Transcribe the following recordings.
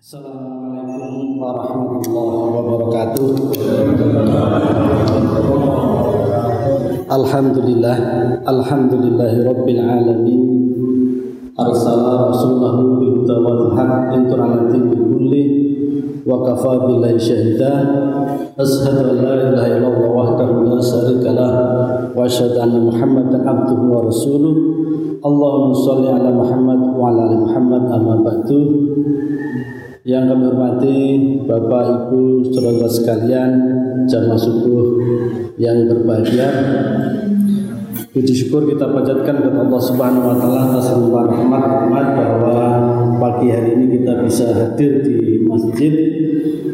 Assalamualaikum warahmatullahi wabarakatuh. Alhamdulillah, alhamdulillahi rabbil alamin. Arsala rasulahu bil huda wal haq lintur ala kulli wa kafa billahi syahida. Ashhadu an la ilaha illallah wahdahu la syarika lah wa asyhadu anna Muhammadan abduhu wa rasuluh. Allahumma shalli ala Muhammad wa ala ali Muhammad amma ba'du. Yang kami hormati Bapak Ibu saudara sekalian jamaah subuh yang berbahagia. Puji syukur kita panjatkan kepada Allah Subhanahu wa taala atas limpahan rahmat rahmat bahwa pagi hari ini kita bisa hadir di masjid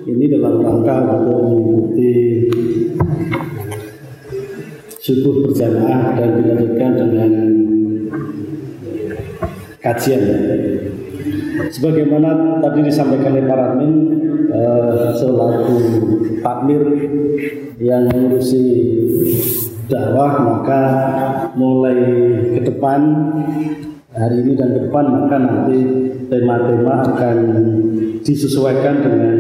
ini dalam rangka untuk mengikuti subuh berjamaah dan dilanjutkan dengan kajian Sebagaimana tadi disampaikan oleh Pak Ramin eh, selaku takmir yang mengurusi dakwah maka mulai ke depan hari ini dan ke depan maka nanti tema-tema akan disesuaikan dengan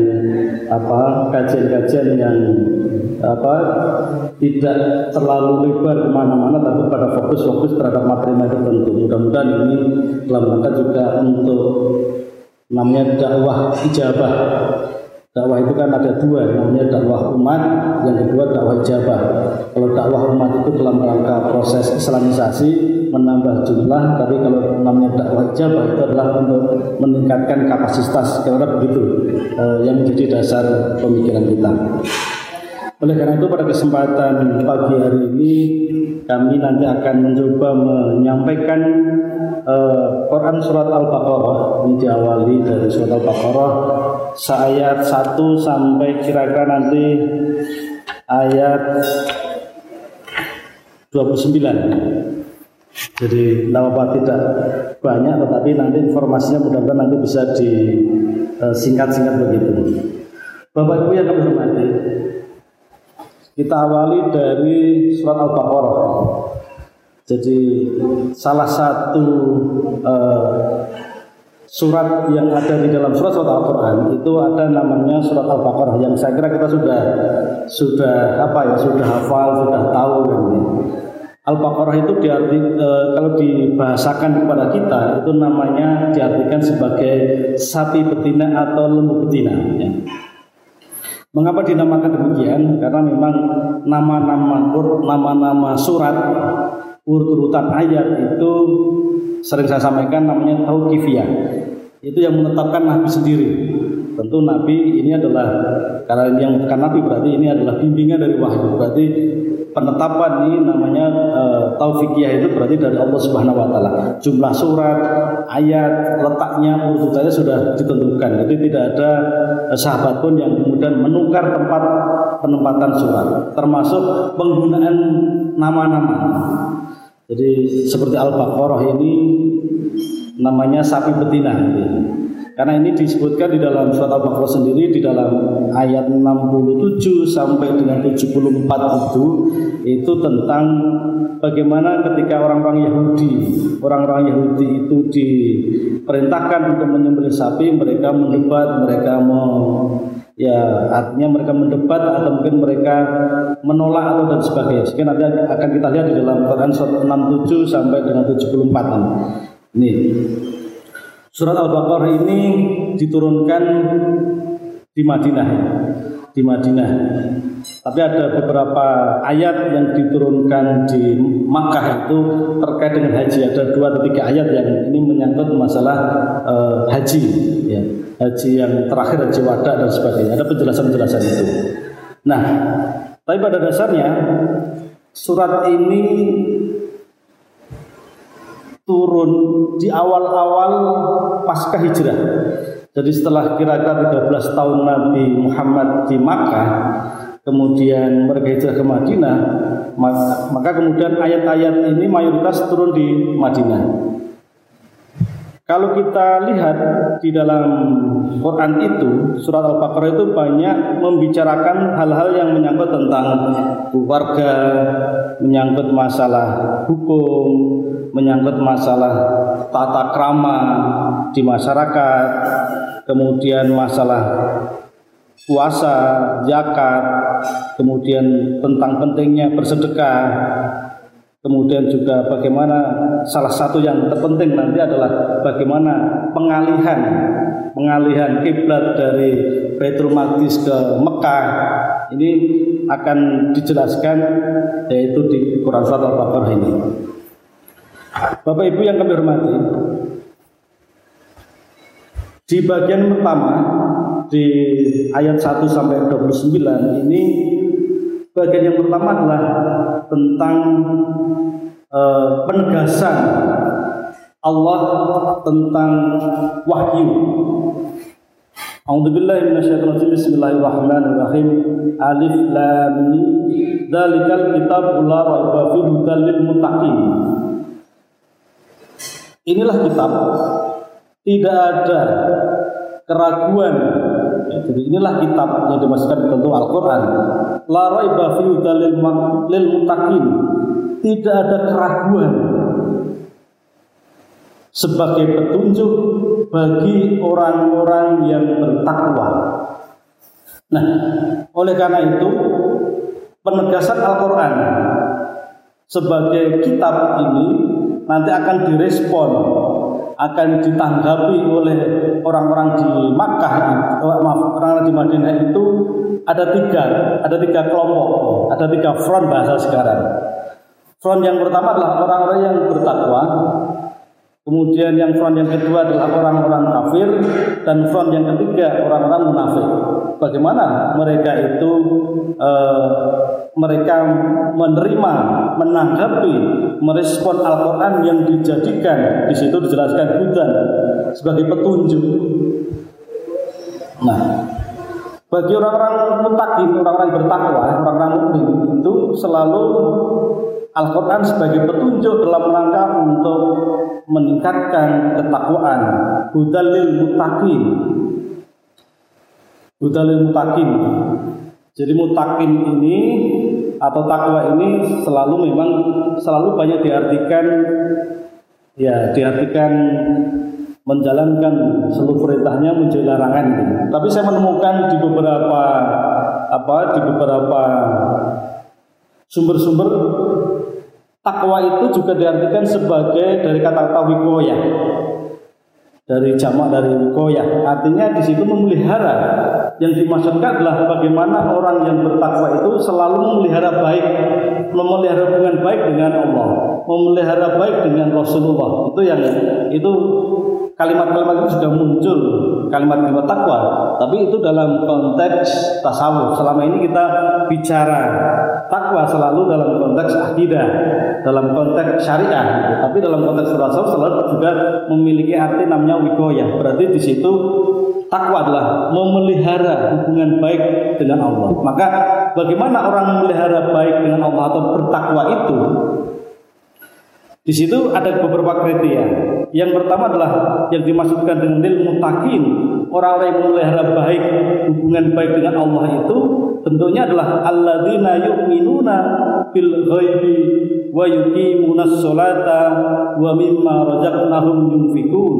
apa kajian-kajian yang apa tidak terlalu lebar ke mana-mana tapi pada fokus-fokus terhadap materi-materi tertentu mudah-mudahan ini dalam rangka juga untuk namanya dakwah ijabah. Dakwah itu kan ada dua namanya dakwah umat yang kedua dakwah ijabah. Kalau dakwah umat itu dalam rangka proses islamisasi menambah jumlah tapi kalau namanya dakwah ijabah itu adalah untuk meningkatkan kapasitas kira begitu. Eh, yang menjadi dasar pemikiran kita oleh karena itu pada kesempatan pagi hari ini kami nanti akan mencoba menyampaikan uh, Quran surat Al-Baqarah ini diawali dari surat Al-Baqarah ayat 1 sampai kira-kira nanti ayat 29. Jadi nama tidak banyak tetapi nanti informasinya mudah-mudahan nanti bisa disingkat-singkat begitu. Bapak Ibu yang kami hormati, kita awali dari surat Al-Baqarah. Jadi salah satu uh, surat yang ada di dalam surat-surat Al-Qur'an itu ada namanya surat Al-Baqarah yang saya kira kita sudah sudah apa ya sudah hafal, sudah tahu. Al-Baqarah itu diarti e, kalau dibahasakan kepada kita itu namanya diartikan sebagai sapi betina atau lembu betina ya. Mengapa dinamakan demikian? Karena memang nama-nama nama-nama surat urut-urutan ayat itu sering saya sampaikan namanya tauqifiyah. Itu yang menetapkan Nabi sendiri. Tentu Nabi ini adalah karena yang bukan Nabi berarti ini adalah bimbingan dari wahyu. Berarti penetapan ini namanya e, taufikiyah itu berarti dari Allah Subhanahu wa taala. Jumlah surat, ayat, letaknya urutannya sudah ditentukan. Jadi tidak ada e, sahabat pun yang kemudian menukar tempat penempatan surat, termasuk penggunaan nama-nama. Jadi seperti Al-Baqarah ini namanya sapi betina. Gitu. Karena ini disebutkan di dalam surat Al-Baqarah sendiri di dalam ayat 67 sampai dengan 74 itu itu tentang bagaimana ketika orang-orang Yahudi, orang-orang Yahudi itu diperintahkan untuk menyembelih sapi, mereka mendebat, mereka mau ya artinya mereka mendebat atau mungkin mereka menolak atau dan sebagainya. Sehingga nanti akan kita lihat di dalam Quran surat 67 sampai dengan 74. Ini Surat Al-Baqarah ini diturunkan di Madinah. Di Madinah. Tapi ada beberapa ayat yang diturunkan di Makkah itu terkait dengan haji. Ada dua atau tiga ayat yang ini menyangkut masalah uh, haji, ya. haji yang terakhir haji wada dan sebagainya. Ada penjelasan-penjelasan itu. Nah, tapi pada dasarnya surat ini turun di awal-awal pasca hijrah. Jadi setelah kira-kira 13 tahun Nabi Muhammad di Makkah, kemudian mereka hijrah ke Madinah, maka kemudian ayat-ayat ini mayoritas turun di Madinah. Kalau kita lihat di dalam Quran itu, surat Al-Baqarah itu banyak membicarakan hal-hal yang menyangkut tentang keluarga, menyangkut masalah hukum, menyangkut masalah tata krama di masyarakat, kemudian masalah puasa, zakat, kemudian tentang pentingnya bersedekah, kemudian juga bagaimana salah satu yang terpenting nanti adalah bagaimana pengalihan pengalihan kiblat dari Baitul Maqdis ke Mekah ini akan dijelaskan yaitu di Quran Surat Al-Baqarah ini. Bapak Ibu yang kami hormati, di bagian pertama di ayat 1 sampai 29 ini bagian yang pertama adalah tentang uh, penegasan Allah tentang wahyu. A'udzubillahi minasyaitonir Bismillahirrahmanirrahim. Alif lam mim. Dzalikal kitabul la raiba fihi lil muttaqin. Inilah kitab tidak ada keraguan jadi inilah kitab yang dimasukkan tentu Al-Quran la raiba fi lil muttaqin tidak ada keraguan sebagai petunjuk bagi orang-orang yang bertakwa. Nah, oleh karena itu penegasan Al-Qur'an sebagai kitab ini nanti akan direspon akan ditanggapi oleh orang-orang di Makkah, oh, maaf, orang-orang di Madinah itu ada tiga, ada tiga kelompok, ada tiga front bahasa sekarang. Front yang pertama adalah orang-orang yang bertakwa, Kemudian yang front yang kedua adalah orang-orang kafir dan front yang ketiga orang-orang munafik. Bagaimana mereka itu e, mereka menerima, menanggapi, merespon Al-Qur'an yang dijadikan di situ dijelaskan hudan sebagai petunjuk. Nah, bagi orang-orang mutakin, orang-orang bertakwa, orang-orang mukmin itu selalu Al-Quran sebagai petunjuk dalam rangka untuk meningkatkan ketakwaan. Hudalil mutakin. Hudalil mutakin. Jadi mutakin ini atau takwa ini selalu memang selalu banyak diartikan ya diartikan menjalankan seluruh perintahnya menjauhi larangan. Tapi saya menemukan di beberapa apa di beberapa sumber-sumber Takwa itu juga diartikan sebagai dari kata-kata wikoya. Dari jamak dari wikoya. Artinya di situ memelihara. Yang dimaksudkan adalah bagaimana orang yang bertakwa itu selalu memelihara baik, memelihara hubungan baik dengan Allah, memelihara baik dengan Rasulullah. Itu yang itu kalimat-kalimat itu sudah muncul kalimat-kalimat takwa. Tapi itu dalam konteks tasawuf. Selama ini kita bicara takwa selalu dalam konteks akidah dalam konteks syariah. Tapi dalam konteks tasawuf selalu juga memiliki arti namanya wigoya berarti di situ takwa adalah memelihara hubungan baik dengan Allah. Maka bagaimana orang memelihara baik dengan Allah atau bertakwa itu di situ ada beberapa kriteria yang pertama adalah yang dimaksudkan dengan lil mutakin, orang-orang yang memelihara baik hubungan baik dengan Allah itu tentunya adalah alladzina yu'minuna bil ghaibi wa yuqimuna sholata wa mimma razaqnahum yunfikun.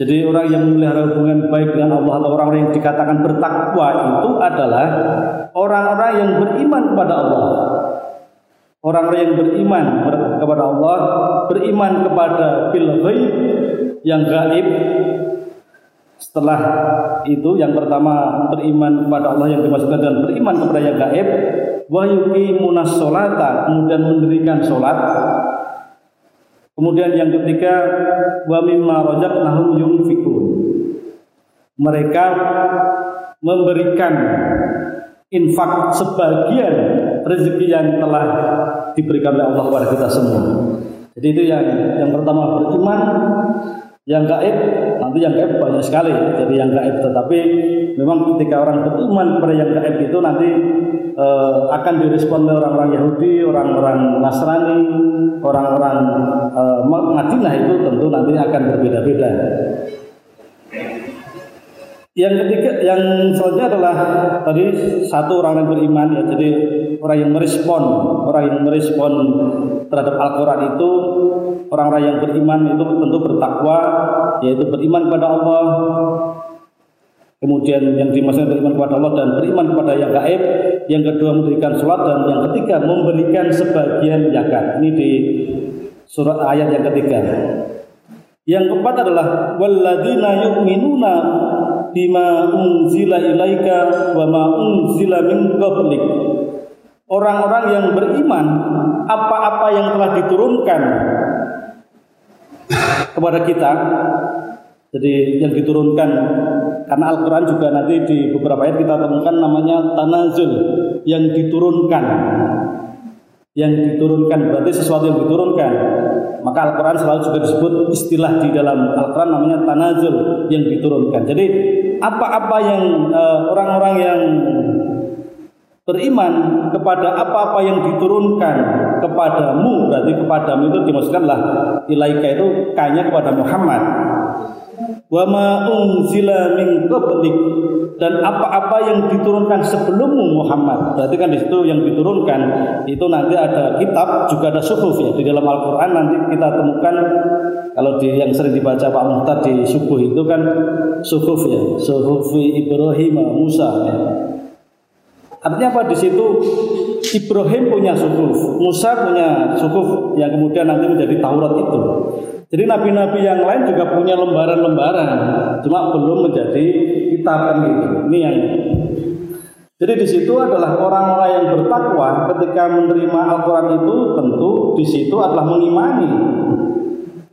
Jadi orang yang memelihara hubungan baik dengan Allah atau orang-orang yang dikatakan bertakwa itu adalah orang-orang yang beriman kepada Allah Orang-orang yang beriman kepada Allah, beriman kepada bil yang gaib. Setelah itu yang pertama beriman kepada Allah yang dimaksudkan dan beriman kepada yang gaib, wa yuqimuna sholata, kemudian mendirikan salat. Kemudian yang ketiga wa mimma razaqnahum yunfikun. Mereka memberikan infak sebagian rezeki yang telah diberikan oleh Allah kepada kita semua. Jadi itu yang yang pertama beriman, yang gaib nanti yang gaib banyak sekali. Jadi yang gaib tetapi memang ketika orang beriman kepada yang gaib itu nanti e, akan direspon oleh orang-orang Yahudi, orang-orang Nasrani, orang-orang e, Madinah itu tentu nanti akan berbeda-beda. Yang ketiga, yang selanjutnya adalah tadi satu orang yang beriman ya. Jadi orang yang merespon, orang yang merespon terhadap Al-Quran itu orang-orang yang beriman itu tentu bertakwa, yaitu beriman kepada Allah. Kemudian yang dimaksudkan beriman kepada Allah dan beriman kepada yang gaib. Yang kedua memberikan sholat dan yang ketiga memberikan sebagian zakat. Ini di surat ayat yang ketiga. Yang keempat adalah walladzina yu'minuna bima unzila ilaika wa ma unzila min qablik. Orang-orang yang beriman apa-apa yang telah diturunkan kepada kita. Jadi yang diturunkan karena Al-Quran juga nanti di beberapa ayat kita temukan namanya tanazul yang diturunkan. Yang diturunkan berarti sesuatu yang diturunkan. Maka Al-Quran selalu juga disebut istilah di dalam Al-Quran namanya tanazul yang diturunkan. Jadi apa-apa yang eh, orang-orang uh, yang beriman kepada apa-apa yang diturunkan kepadamu. Berarti kepadamu itu dimaksudkanlah ilaika itu kanya kepada Muhammad. Wa ma unzila min qablik. Dan apa-apa yang diturunkan sebelummu Muhammad. Berarti kan di situ yang diturunkan itu nanti ada kitab juga ada suhuf ya. Di dalam Al-Qur'an nanti kita temukan kalau di yang sering dibaca Pak Muhtar di subuh itu kan suhuf ya, suhuf Ibrahim Musa ya. Artinya apa di situ Ibrahim punya suhuf, Musa punya suhuf yang kemudian nanti menjadi Taurat itu. Jadi nabi-nabi yang lain juga punya lembaran-lembaran, cuma belum menjadi kitab kan gitu. Ini yang jadi di situ adalah orang-orang yang bertakwa ketika menerima Al-Quran itu tentu di situ adalah mengimani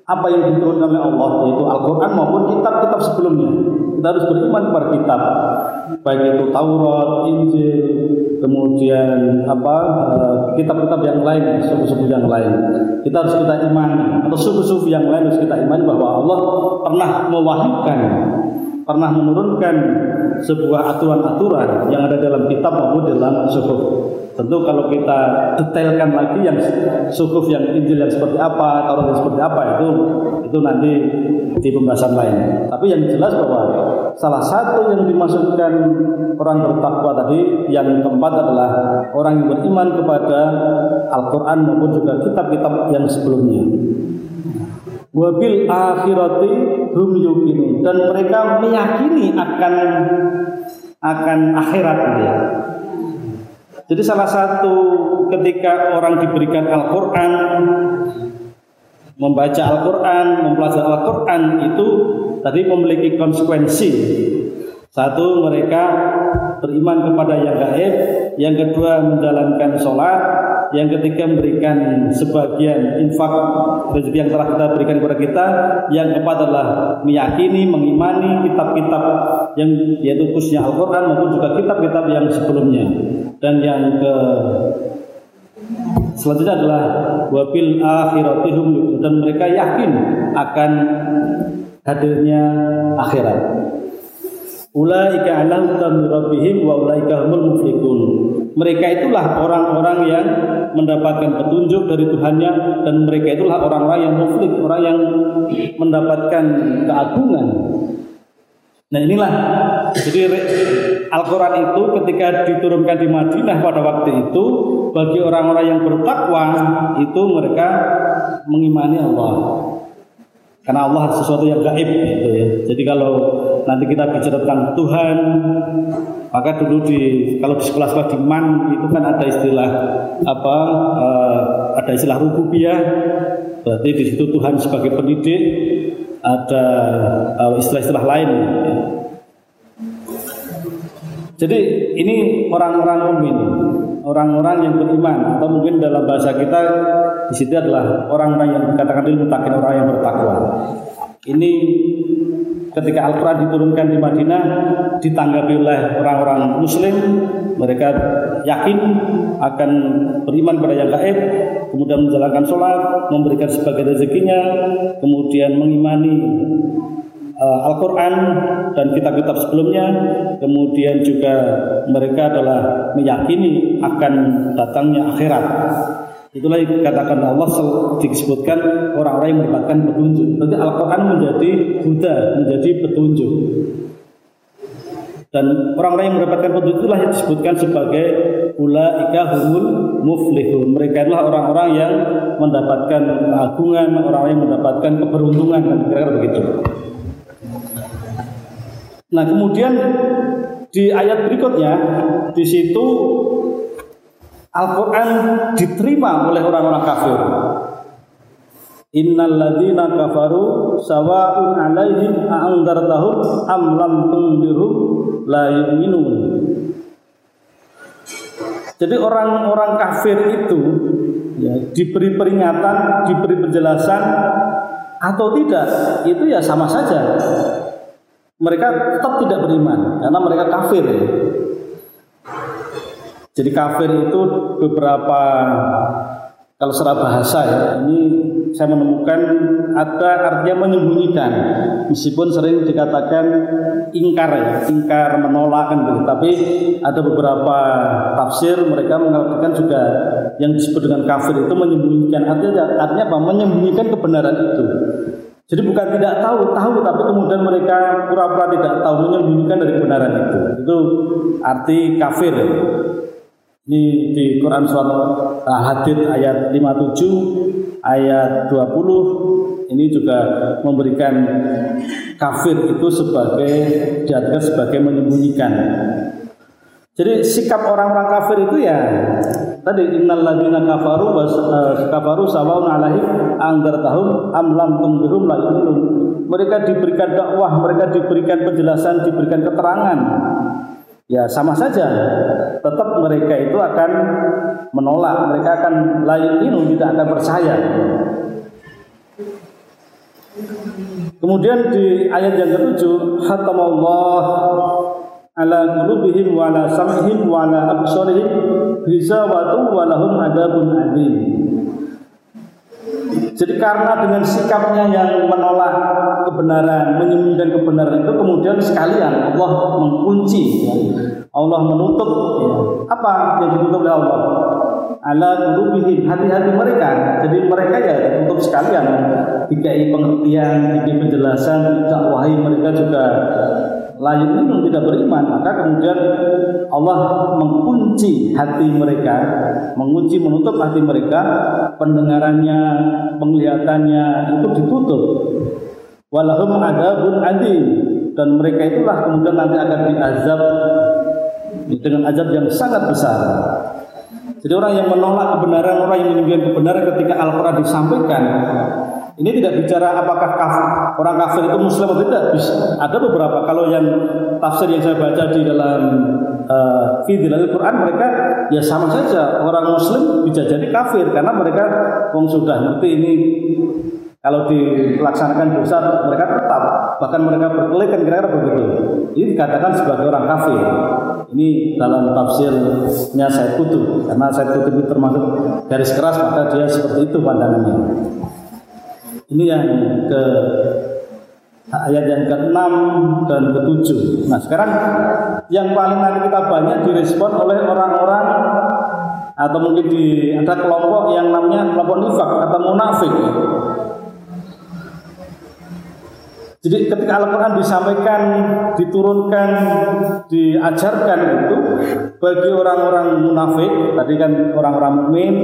apa yang diturunkan oleh Allah yaitu Al-Quran maupun kitab-kitab sebelumnya. Kita harus beriman kepada kitab baik itu Taurat, Injil, kemudian apa eh, kitab-kitab yang lain, suku-suku yang lain. Kita harus kita imani atau suku-suku yang lain harus kita imani bahwa Allah pernah mewahyukan, pernah menurunkan sebuah aturan-aturan yang ada dalam kitab maupun dalam suku. Tentu kalau kita detailkan lagi yang sukuf yang Injil yang seperti apa, Taurat yang seperti apa itu itu nanti di pembahasan lain. Tapi yang jelas bahwa salah satu yang dimasukkan orang bertakwa tadi yang keempat adalah orang yang beriman kepada Al-Qur'an maupun juga kitab-kitab yang sebelumnya. Wabil akhirati hum yukinun dan mereka meyakini akan akan akhirat ya. Jadi salah satu ketika orang diberikan Al-Quran, membaca Al-Quran, mempelajari Al-Quran itu tadi memiliki konsekuensi. Satu mereka beriman kepada yang gaib, yang kedua menjalankan sholat, yang ketiga memberikan sebagian infak rezeki yang telah kita berikan kepada kita, yang keempat adalah meyakini, mengimani kitab-kitab yang yaitu khususnya Al-Quran maupun juga kitab-kitab yang sebelumnya. Dan yang ke selanjutnya adalah wabil akhiratihum dan mereka yakin akan hadirnya akhirat. Ulaika ala hudan rabbihim wa ulaika humul muflihun. Mereka itulah orang-orang yang mendapatkan petunjuk dari Tuhannya dan mereka itulah orang-orang yang muflih, orang yang mendapatkan keagungan. Nah inilah jadi Al-Quran itu ketika diturunkan di Madinah pada waktu itu bagi orang-orang yang bertakwa itu mereka mengimani Allah. Karena Allah sesuatu yang gaib gitu ya. Jadi kalau nanti kita bicara tentang Tuhan, maka dulu di kalau di sekolah-sekolah di MAN itu kan ada istilah apa? Uh, ada istilah rububiyah. Berarti di situ Tuhan sebagai pendidik, ada uh, istilah-istilah lain. Jadi ini orang-orang mukmin, orang-orang yang beriman atau mungkin dalam bahasa kita di situ adalah orang-orang yang dikatakan ilmu takin orang yang bertakwa. Ini ketika Al-Quran diturunkan di Madinah ditanggapi oleh orang-orang Muslim, mereka yakin akan beriman pada yang gaib, kemudian menjalankan sholat, memberikan sebagai rezekinya, kemudian mengimani uh, Al-Quran dan kitab-kitab sebelumnya kemudian juga mereka adalah meyakini akan datangnya akhirat itulah yang dikatakan Allah disebutkan orang-orang yang mendapatkan petunjuk berarti Al-Quran menjadi Buddha menjadi petunjuk Dan orang-orang yang mendapatkan petunjuk itulah yang disebutkan sebagai ulaika humul muflihun. Mereka adalah orang-orang yang mendapatkan keagungan, orang-orang yang mendapatkan keberuntungan kira-kira begitu. Nah, kemudian di ayat berikutnya di situ Al-Qur'an diterima oleh orang-orang kafir. Innal ladzina kafaru sawa'un 'alaihim a'andartahum am lam tundirhum la yu'minun. Jadi orang-orang kafir itu ya, diberi peringatan, diberi penjelasan atau tidak, itu ya sama saja. Mereka tetap tidak beriman karena mereka kafir. Ya. Jadi kafir itu beberapa kalau secara bahasa ya, ini saya menemukan ada artinya menyembunyikan. Meskipun sering dikatakan ingkar ya ingkar menolak kan gitu. Tapi ada beberapa tafsir mereka mengatakan juga yang disebut dengan kafir itu menyembunyikan. Artinya artinya apa? Menyembunyikan kebenaran itu. Jadi bukan tidak tahu tahu tapi kemudian mereka pura-pura tidak tahu menyembunyikan dari kebenaran itu. Itu arti kafir ini di Quran surat Al-Hadid ayat 57 ayat 20 ini juga memberikan kafir itu sebagai diartikan sebagai menyembunyikan. Jadi sikap orang-orang kafir itu ya tadi innal ladzina kafaru was uh, kafaru sawaun alaihim anggar tahun am lam tunzirum la Mereka diberikan dakwah, mereka diberikan penjelasan, diberikan keterangan. Ya sama saja tetap mereka itu akan menolak mereka akan lain ini tidak akan percaya kemudian di ayat yang ketujuh Allah ala qulubihim wa ala sam'ihim wa ala absarihim ghishawatu wa lahum adabun adzim jadi karena dengan sikapnya yang menolak kebenaran, menyembunyikan kebenaran itu kemudian sekalian Allah mengunci. Allah menutup. Apa yang ditutup oleh Allah? Ala qulubihim hati-hati mereka. Jadi mereka ya ditutup sekalian. Dikai pengertian, dikai penjelasan, dakwahi mereka juga lain ini tidak beriman maka kemudian Allah mengunci hati mereka mengunci menutup hati mereka pendengarannya penglihatannya itu ditutup walahum adabun adim dan mereka itulah kemudian nanti akan diazab dengan azab yang sangat besar. Jadi orang yang menolak kebenaran, orang yang menyembunyikan kebenaran ketika Al-Quran disampaikan, ini tidak bicara apakah kafir, orang kafir itu muslim atau tidak. Ada beberapa kalau yang tafsir yang saya baca di dalam uh, Quran mereka ya sama saja. Orang muslim bisa jadi kafir karena mereka sudah ngerti ini kalau dilaksanakan dosa mereka tetap bahkan mereka berkelit kan kira-kira begitu. Ini dikatakan sebagai orang kafir. Ini dalam tafsirnya saya Kutub karena saya Kutub itu termasuk garis keras maka dia seperti itu pandangannya. Ini yang ke ayat yang ke-6 dan ke-7. Nah, sekarang yang paling nanti kita banyak direspon oleh orang-orang atau mungkin di ada kelompok yang namanya kelompok nifak atau munafik. Jadi ketika Al-Quran disampaikan, diturunkan, diajarkan itu bagi orang-orang munafik, tadi kan orang-orang mukmin,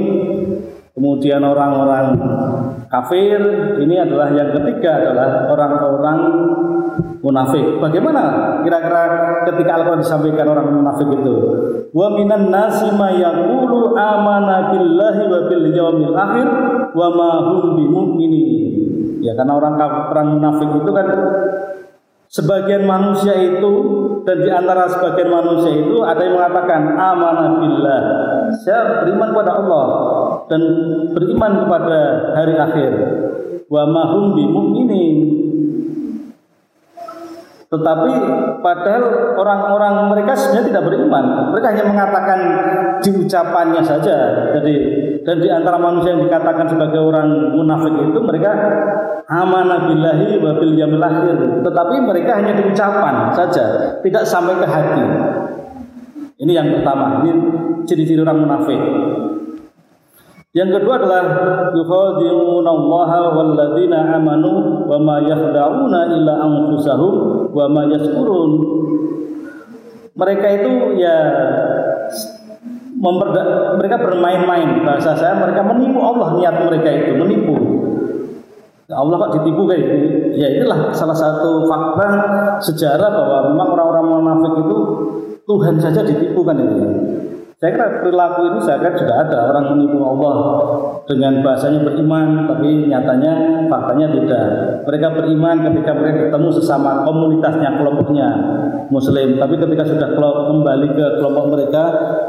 kemudian orang-orang kafir, ini adalah yang ketiga adalah orang-orang munafik. Bagaimana kira-kira ketika Al-Quran disampaikan orang munafik itu? Wa minan nasi ma yaqulu amana billahi wa bil yaumil akhir wa ma hum bimu'minin. Ya karena orang orang munafik itu kan sebagian manusia itu dan di antara sebagian manusia itu ada yang mengatakan amanah billah. Saya beriman kepada Allah dan beriman kepada hari akhir. Wa mahum bimu'minin tetapi padahal orang-orang mereka sebenarnya tidak beriman. Mereka hanya mengatakan di ucapannya saja. Jadi dan di antara manusia yang dikatakan sebagai orang munafik itu mereka amanah billahi wa bil yamil akhir. Tetapi mereka hanya di ucapan saja, tidak sampai ke hati. Ini yang pertama. Ini ciri-ciri orang munafik. Yang kedua adalah yukhadi'una Allah wal ladzina amanu wa ma yakhda'una illa anfusahum wa ma yashkurun. mereka itu ya memperda, mereka bermain-main. Bahasa saya mereka menipu Allah niat mereka itu menipu. Allah kok ditipu kayak gitu? Ya itulah salah satu fakta sejarah bahwa memang orang-orang munafik itu Tuhan saja ditipu kan itu saya kira perilaku ini saya kira juga ada orang menipu Allah dengan bahasanya beriman tapi nyatanya faktanya tidak. Mereka beriman ketika mereka ketemu sesama komunitasnya, kelompoknya muslim. Tapi ketika sudah kembali ke kelompok mereka,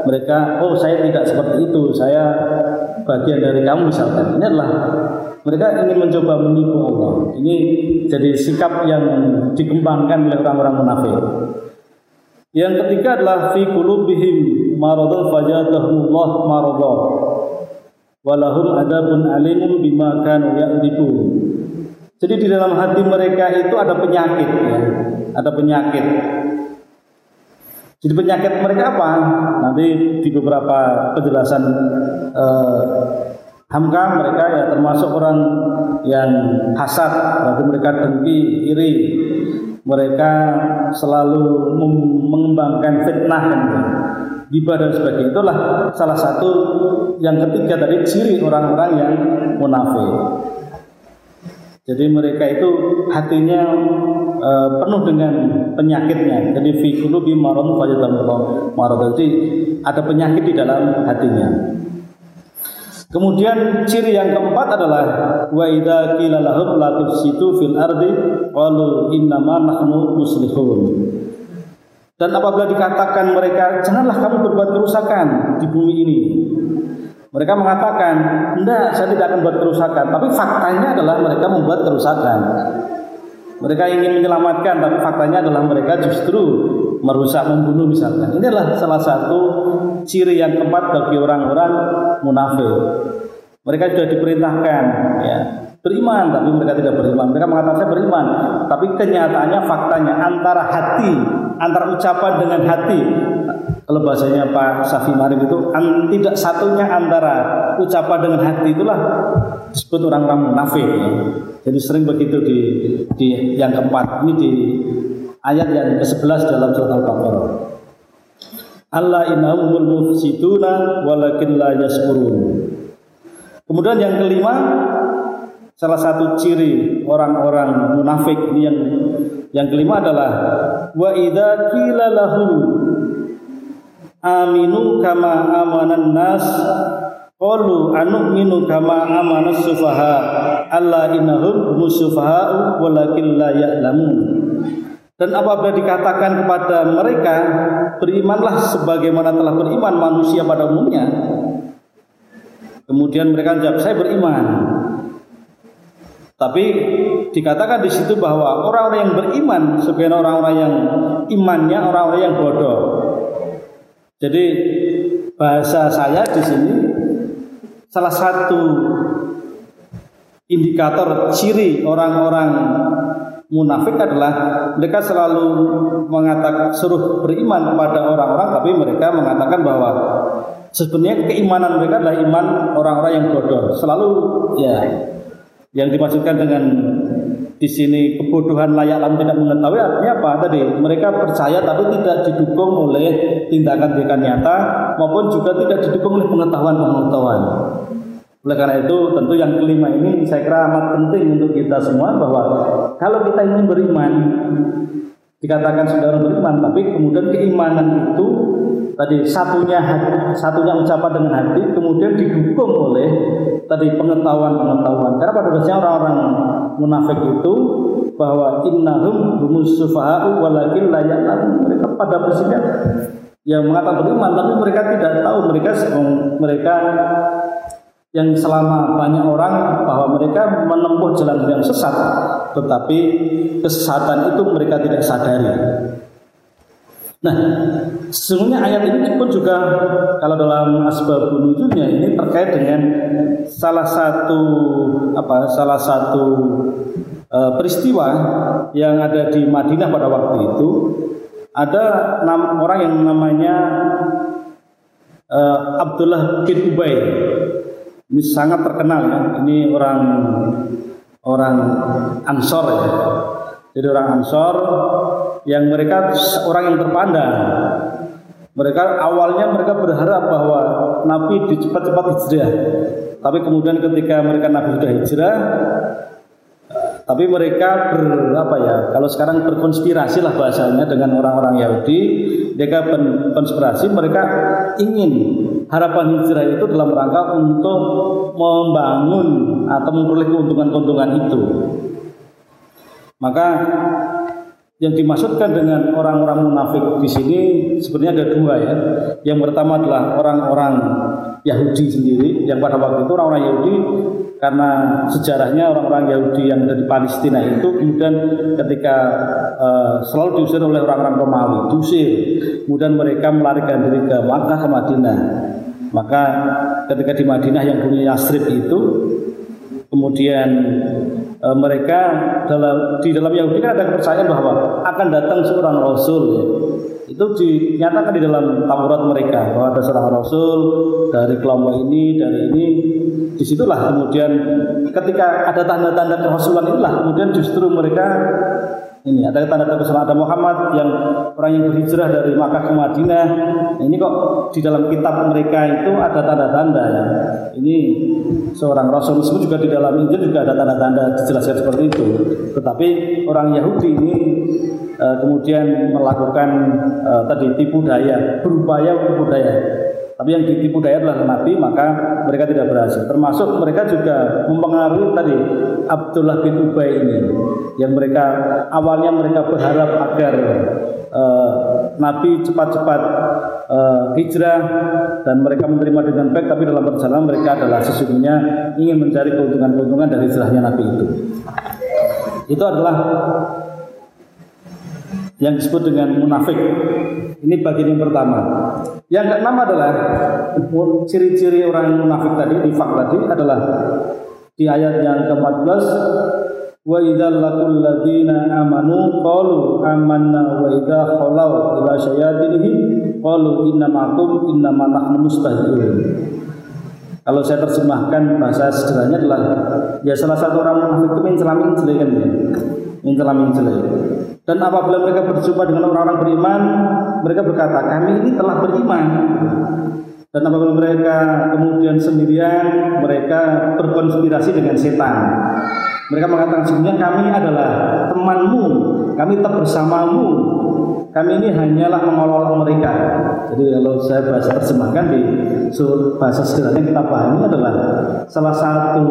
mereka oh saya tidak seperti itu. Saya bagian dari kamu misalkan. Ini adalah mereka ingin mencoba menipu Allah. Ini jadi sikap yang dikembangkan oleh orang-orang munafik. Yang ketiga adalah fi qulubihim maradun fajadahumullah maradha. Walahum adabun alimun bima kanu ya'dibun jadi di dalam hati mereka itu ada penyakit ya. Ada penyakit. Jadi penyakit mereka apa? Nanti di beberapa penjelasan eh, Hamka mereka ya termasuk orang yang hasad. Berarti mereka dengki iri mereka selalu mengembangkan fitnah gibah dan sebagainya. Itulah salah satu yang ketiga tadi ciri orang-orang yang munafik. Jadi mereka itu hatinya e, penuh dengan penyakitnya. Jadi fi qulubi maradun marad. Jadi ada penyakit di dalam hatinya. Kemudian ciri yang keempat adalah wa idza qila lahum la tufsidu fil ardi qalu innama nahnu muslihun. Dan apabila dikatakan mereka, janganlah kamu berbuat kerusakan di bumi ini. Mereka mengatakan, tidak, saya tidak akan buat kerusakan. Tapi faktanya adalah mereka membuat kerusakan. Mereka ingin menyelamatkan, tapi faktanya adalah mereka justru merusak, membunuh misalkan. Ini adalah salah satu ciri yang keempat bagi orang-orang munafik. Mereka sudah diperintahkan, ya, beriman, tapi mereka tidak beriman. Mereka mengatakan saya beriman, tapi kenyataannya, faktanya antara hati antara ucapan dengan hati kalau bahasanya Pak Safi Marif itu an, tidak satunya antara ucapan dengan hati itulah disebut orang-orang munafik ya. jadi sering begitu di, di yang keempat ini di ayat yang ke-11 dalam surat Al-Baqarah Allah innahumul mufsiduna walakin la yaskurun kemudian yang kelima salah satu ciri orang-orang munafik yang yang kelima adalah wa idza qila lahu aminu kama amanan nas qalu anu'minu kama amanas sufaha alla innahum musufaha walakin la ya'lamun dan apabila dikatakan kepada mereka berimanlah sebagaimana telah beriman manusia pada umumnya kemudian mereka jawab saya beriman tapi dikatakan di situ bahwa orang-orang yang beriman sebagai orang-orang yang imannya orang-orang yang bodoh. Jadi bahasa saya di sini salah satu indikator ciri orang-orang munafik adalah mereka selalu mengatakan suruh beriman kepada orang-orang tapi mereka mengatakan bahwa sebenarnya keimanan mereka adalah iman orang-orang yang bodoh. Selalu ya yang dimaksudkan dengan di sini kebodohan layak lalu tidak mengetahui artinya apa tadi mereka percaya tapi tidak didukung oleh tindakan-tindakan nyata maupun juga tidak didukung oleh pengetahuan-pengetahuan. Oleh karena itu tentu yang kelima ini saya kira amat penting untuk kita semua bahwa kalau kita ingin beriman dikatakan sudah beriman tapi kemudian keimanan itu tadi satunya hati, satunya ucapan dengan hati kemudian didukung oleh tadi pengetahuan-pengetahuan. Karena pada dasarnya orang-orang munafik itu bahwa innahum humus sufaha'u walakin la mereka pada prinsipnya yang mengatakan beriman tapi mereka tidak tahu mereka mereka yang selama banyak orang bahwa mereka menempuh jalan yang sesat tetapi kesesatan itu mereka tidak sadari. Nah, sesungguhnya ayat ini pun juga kalau dalam asbab nuzulnya ini terkait dengan salah satu apa salah satu e, peristiwa yang ada di Madinah pada waktu itu ada enam orang yang namanya e, Abdullah bin Ubay ini sangat terkenal ya ini orang orang Ansor ya jadi orang Ansor yang mereka orang yang terpandang. Mereka awalnya mereka berharap bahwa Nabi cepat-cepat hijrah. Tapi kemudian ketika mereka Nabi sudah hijrah, tapi mereka ber apa ya? Kalau sekarang berkonspirasi lah bahasanya dengan orang-orang Yahudi, mereka berkonspirasi, mereka ingin harapan hijrah itu dalam rangka untuk membangun atau memperoleh keuntungan-keuntungan itu. Maka yang dimaksudkan dengan orang-orang munafik di sini sebenarnya ada dua ya. Yang pertama adalah orang-orang Yahudi sendiri yang pada waktu itu orang-orang Yahudi karena sejarahnya orang-orang Yahudi yang ada di Palestina itu kemudian ketika uh, selalu diusir oleh orang-orang Romawi, diusir. Kemudian mereka melarikan diri ke Makkah ke Madinah. Maka ketika di Madinah yang punya Yasrib itu kemudian e, mereka dalam di dalam Yahudi kan ada kepercayaan bahwa akan datang seorang rasul ya. itu dinyatakan di dalam Taurat mereka bahwa ada seorang rasul dari kelompok ini dari ini di situlah kemudian ketika ada tanda-tanda kerasulan inilah kemudian justru mereka ini ada tanda-tanda kesalahan ada Muhammad yang orang yang berhijrah dari Makkah ke Madinah. Ini kok di dalam kitab mereka itu ada tanda-tanda ya. Ini seorang rasul tersebut juga di dalam Injil juga ada tanda-tanda dijelaskan seperti itu. Tetapi orang Yahudi ini uh, kemudian melakukan uh, tadi tipu daya, berupaya tipu daya tapi yang ditipu daya adalah Nabi, maka mereka tidak berhasil. Termasuk mereka juga mempengaruhi tadi Abdullah bin Ubay ini, yang mereka awalnya mereka berharap agar uh, Nabi cepat-cepat uh, hijrah dan mereka menerima dengan baik, tapi dalam perjalanan mereka adalah sesungguhnya ingin mencari keuntungan-keuntungan dari hijrahnya Nabi itu. Itu adalah yang disebut dengan munafik. Ini bagian yang pertama. Yang keenam adalah ciri-ciri orang munafik tadi di fak tadi adalah di ayat yang ke-14 wa idzal laqul ladzina amanu qalu amanna wa idza khalau ila syayatinihim qalu inna ma'akum inna ma nahnu mustahzi'un kalau saya terjemahkan bahasa sederhananya adalah ya salah satu orang munafik itu mencela-mencela kan ya. Mencela-mencela. Dan apabila mereka berjumpa dengan orang-orang beriman, mereka berkata, kami ini telah beriman. Dan apabila mereka kemudian sendirian, mereka berkonspirasi dengan setan. Mereka mengatakan, sebenarnya kami adalah temanmu, kami tetap bersamamu, kami ini hanyalah mengolok mereka. Jadi kalau saya bahasa terjemahkan di bahasa sederhana kita pahami adalah salah satu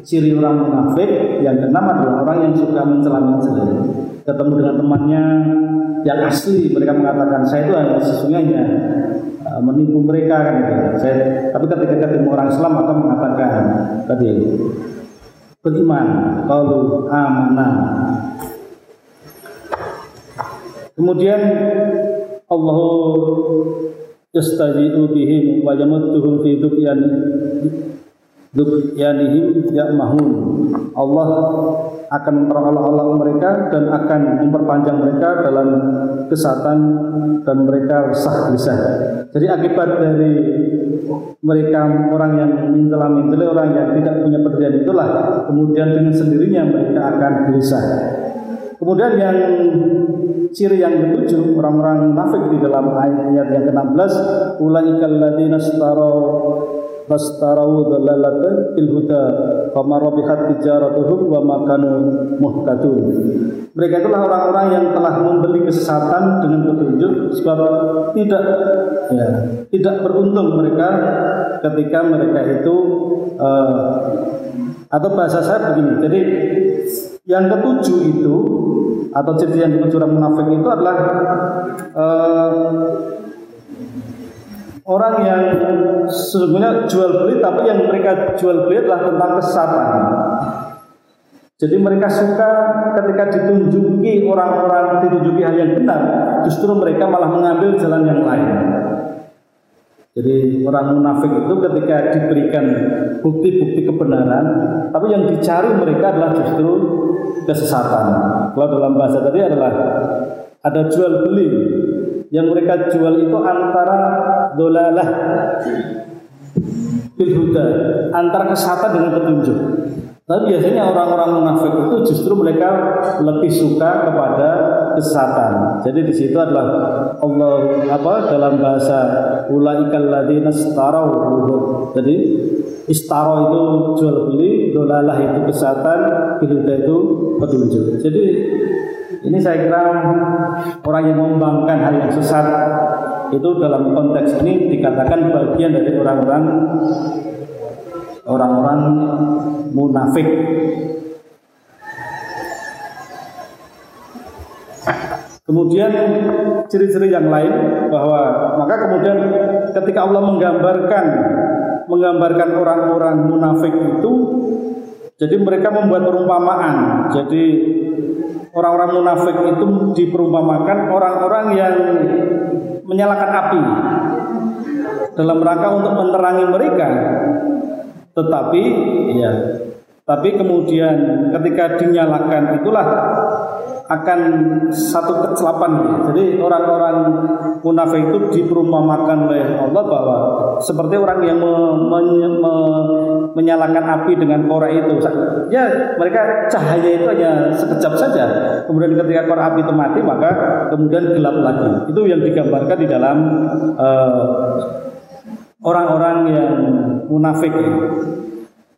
ciri orang munafik yang keenam adalah orang yang suka mencela-mencela. Ketemu dengan temannya yang asli mereka mengatakan saya itu hanya sesungguhnya uh, menipu mereka kan gitu. Saya tapi ketika ketemu orang Islam maka mengatakan tadi beriman kalau amanah Kemudian Allah yastaji'u bihim wa yamudduhum fi dukyan dukyanihim ya'mahun. Allah akan memperolok-olok mereka dan akan memperpanjang mereka dalam kesatan dan mereka resah gelisah. Jadi akibat dari mereka orang yang mencela mencela orang yang tidak punya pekerjaan itulah kemudian dengan sendirinya mereka akan gelisah. Kemudian yang ciri yang ketujuh orang-orang munafik di dalam ayat yang ke-16 ulaikal ladzina istaro fastarau dalalata fil huda fama rabihat tijaratuhum wa makanu muhtadun. Mereka itulah orang-orang yang telah membeli kesesatan dengan petunjuk sebab tidak ya tidak beruntung mereka ketika mereka itu uh, atau bahasa saya begini jadi yang ketujuh itu atau ciri yang dimaksud orang munafik itu adalah uh, orang yang sesungguhnya jual beli tapi yang mereka jual beli adalah tentang kesesatan. Jadi mereka suka ketika ditunjuki orang-orang ditunjuki hal yang benar, justru mereka malah mengambil jalan yang lain. Jadi orang munafik itu ketika diberikan bukti-bukti kebenaran, tapi yang dicari mereka adalah justru kesesatan. Kalau dalam bahasa tadi adalah ada jual beli. Yang mereka jual itu antara dolalah bil antara kesesatan dengan petunjuk. Tapi biasanya orang-orang munafik itu justru mereka lebih suka kepada kesesatan. Jadi di situ adalah Allah apa dalam bahasa ulaikal ladzina istarau Jadi istaro itu jual beli, dolalah itu kesesatan, hidup itu petunjuk. Jadi ini saya kira orang yang membangkan hal yang sesat itu dalam konteks ini dikatakan bagian dari orang-orang orang-orang munafik. Kemudian ciri-ciri yang lain bahwa maka kemudian ketika Allah menggambarkan menggambarkan orang-orang munafik itu jadi mereka membuat perumpamaan. Jadi orang-orang munafik itu diperumpamakan orang-orang yang menyalakan api dalam rangka untuk menerangi mereka tetapi ya, tapi kemudian ketika dinyalakan itulah akan satu kecelapan. Jadi orang-orang munafik itu diperumpamakan oleh Allah bahwa seperti orang yang me, me, me, menyalakan api dengan korek itu. Ya mereka cahaya itu hanya sekejap saja. Kemudian ketika korek api itu mati maka kemudian gelap lagi. Itu yang digambarkan di dalam uh, orang-orang yang munafik.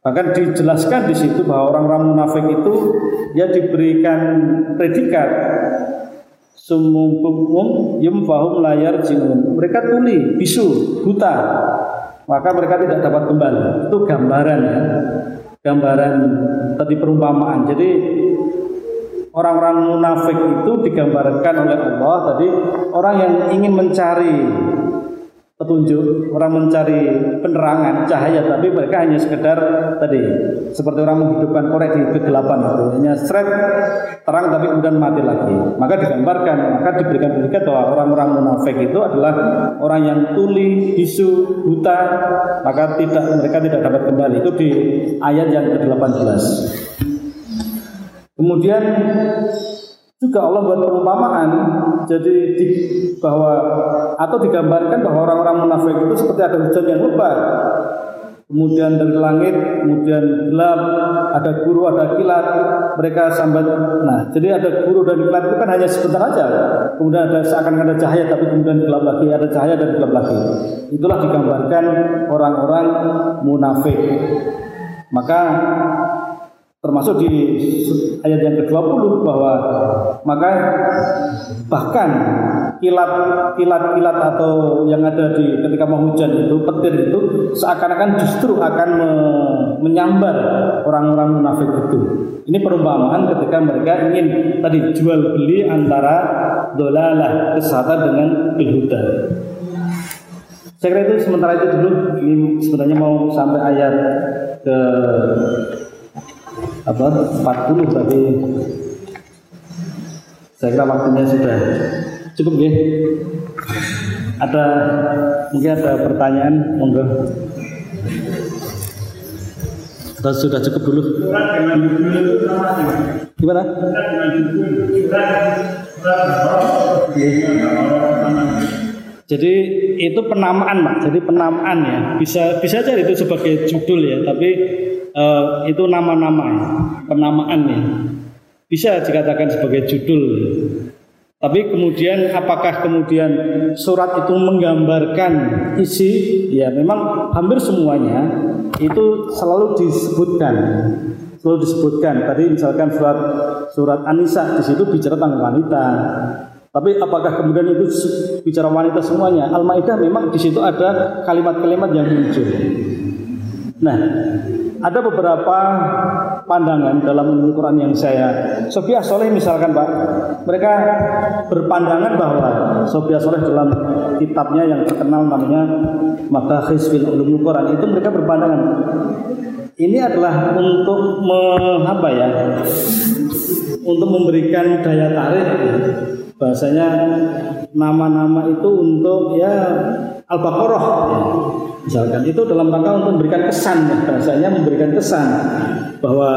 Bahkan dijelaskan di situ bahwa orang-orang munafik itu ya diberikan predikat sumum yumfahum layar jinun. Mereka tuli, bisu, buta. Maka mereka tidak dapat kembali. Itu gambaran ya. Gambaran tadi perumpamaan. Jadi orang-orang munafik itu digambarkan oleh Allah tadi orang yang ingin mencari petunjuk, orang mencari penerangan, cahaya, tapi mereka hanya sekedar tadi seperti orang menghidupkan korek di kegelapan itu, hanya seret terang tapi kemudian mati lagi. Maka digambarkan, maka diberikan predikat bahwa orang-orang munafik itu adalah orang yang tuli, bisu, buta, maka tidak mereka tidak dapat kembali. Itu di ayat yang ke-18. Kemudian juga Allah buat perumpamaan jadi di, bahwa atau digambarkan bahwa orang-orang munafik itu seperti ada hujan yang lebat. Kemudian dari langit kemudian gelap ada guru ada kilat mereka sambat. Nah jadi ada guru dan kilat itu kan hanya sebentar aja. Kemudian ada seakan ada cahaya tapi kemudian gelap lagi ada cahaya dan gelap lagi. Itulah digambarkan orang-orang munafik. Maka termasuk di ayat yang ke-20 bahwa maka bahkan kilat kilat kilat atau yang ada di ketika mau hujan itu petir itu seakan-akan justru akan me, menyambar orang-orang munafik itu. Ini perumpamaan ketika mereka ingin tadi jual beli antara dolalah kesehatan dengan ilhuda. Saya kira itu sementara itu dulu ini sebenarnya mau sampai ayat ke apa 40 tapi saya kira waktunya sudah cukup ya? Ada mungkin ada pertanyaan? Monggo. Atau sudah cukup dulu? Gimana? Jadi itu penamaan pak. Jadi penamaan ya. Bisa bisa jadi itu sebagai judul ya. Tapi uh, itu nama-nama penamaannya bisa dikatakan sebagai judul tapi kemudian apakah kemudian surat itu menggambarkan isi? Ya memang hampir semuanya itu selalu disebutkan. Selalu disebutkan. Tadi misalkan surat surat Anisa di situ bicara tentang wanita. Tapi apakah kemudian itu bicara wanita semuanya? Al-Maidah memang di situ ada kalimat-kalimat yang muncul. Nah ada beberapa pandangan dalam ilmu Quran yang saya Sofia Soleh misalkan Pak. Mereka berpandangan bahwa Sofia Soleh dalam kitabnya yang terkenal namanya Mabahis fil Ulumul Quran itu mereka berpandangan. Ini adalah untuk me, ya? Untuk memberikan daya tarik bahasanya nama-nama itu untuk ya Al-Baqarah. Misalkan itu dalam rangka untuk memberikan kesan ya. Bahasanya memberikan kesan bahwa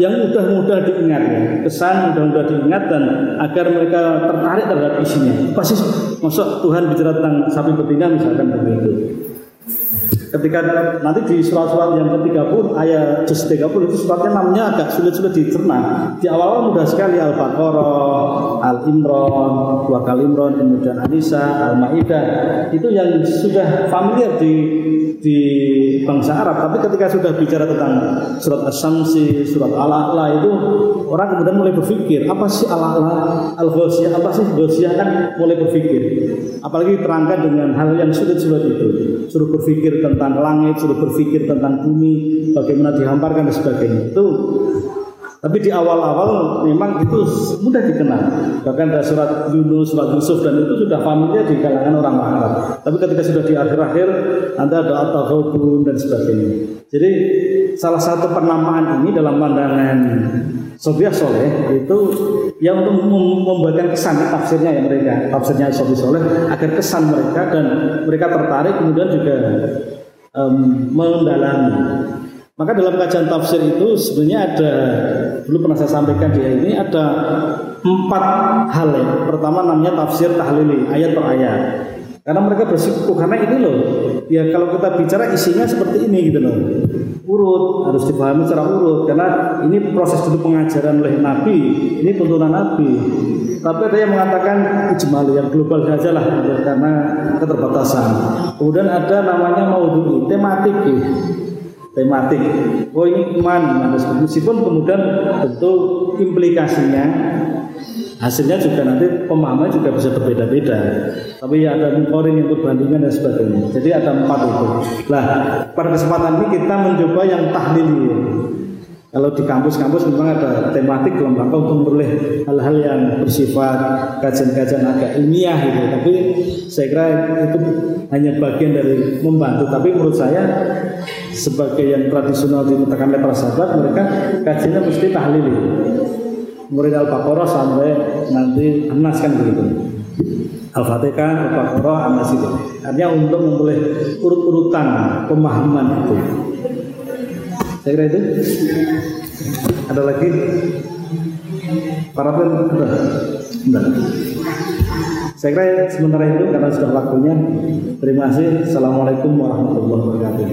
yang mudah-mudah diingat ya. Kesan mudah-mudah diingat dan agar mereka tertarik terhadap isinya. Pasti masuk Tuhan bicara tentang sapi betina misalkan begitu ketika nanti di surat-surat yang ke-30 ayat juz 30 itu suratnya namanya agak sulit-sulit dicerna. Di awal mudah sekali Al-Baqarah, Al-Imran, dua kali Imran, kemudian Anisa, Al-Maidah. Itu yang sudah familiar di di bangsa Arab. Tapi ketika sudah bicara tentang surat As-Samsi, surat Al-A'la itu orang kemudian mulai berpikir, apa sih Al-A'la, Al-Ghasyiyah, apa sih Ghasyiyah kan mulai berpikir. Apalagi terangkan dengan hal yang sulit-sulit itu. Suruh berpikir tentang langit, suruh berpikir tentang bumi, bagaimana dihamparkan dan sebagainya. Itu tapi di awal-awal memang itu mudah dikenal. Bahkan dari surat Yunus, surat Yusuf dan itu sudah familiar di kalangan orang Arab. Tapi ketika sudah di akhir-akhir, Anda ada at dan sebagainya. Jadi salah satu penamaan ini dalam pandangan Sobiah Soleh itu yang untuk membuatkan kesan tafsirnya ya mereka, tafsirnya Sobiah Soleh agar kesan mereka dan mereka tertarik kemudian juga um, mendalami maka dalam kajian tafsir itu sebenarnya ada dulu pernah saya sampaikan dia ini ada empat hal ya. Pertama namanya tafsir tahlili ayat per ayat. Karena mereka bersikukuh karena ini loh. Ya kalau kita bicara isinya seperti ini gitu loh. Urut harus dipahami secara urut karena ini proses dulu pengajaran oleh Nabi, ini tuntunan Nabi. Tapi ada yang mengatakan ijmal yang global saja lah karena keterbatasan. Kemudian ada namanya maudhui, tematik gitu tematik. Oh ini iman, meskipun kemudian tentu implikasinya hasilnya juga nanti pemahaman juga bisa berbeda-beda. Tapi ya ada mukorin yang perbandingan dan sebagainya. Jadi ada empat itu. Nah pada kesempatan ini kita mencoba yang tahlili. Kalau di kampus-kampus memang ada tematik dalam rangka untuk memperoleh hal-hal yang bersifat kajian-kajian agak ilmiah gitu. Tapi saya kira itu hanya bagian dari membantu. Tapi menurut saya sebagai yang tradisional diletakkan oleh para sahabat, mereka kajiannya mesti tahlil. Murid Al-Baqarah sampai nanti Anas kan begitu. Al-Fatihah, Al-Baqarah, Anas itu. Artinya untuk memperoleh urut-urutan pemahaman itu. Saya kira itu. Ada lagi? Para pun Enggak. Saya kira sementara itu karena sudah waktunya. Terima kasih. Assalamualaikum warahmatullahi wabarakatuh.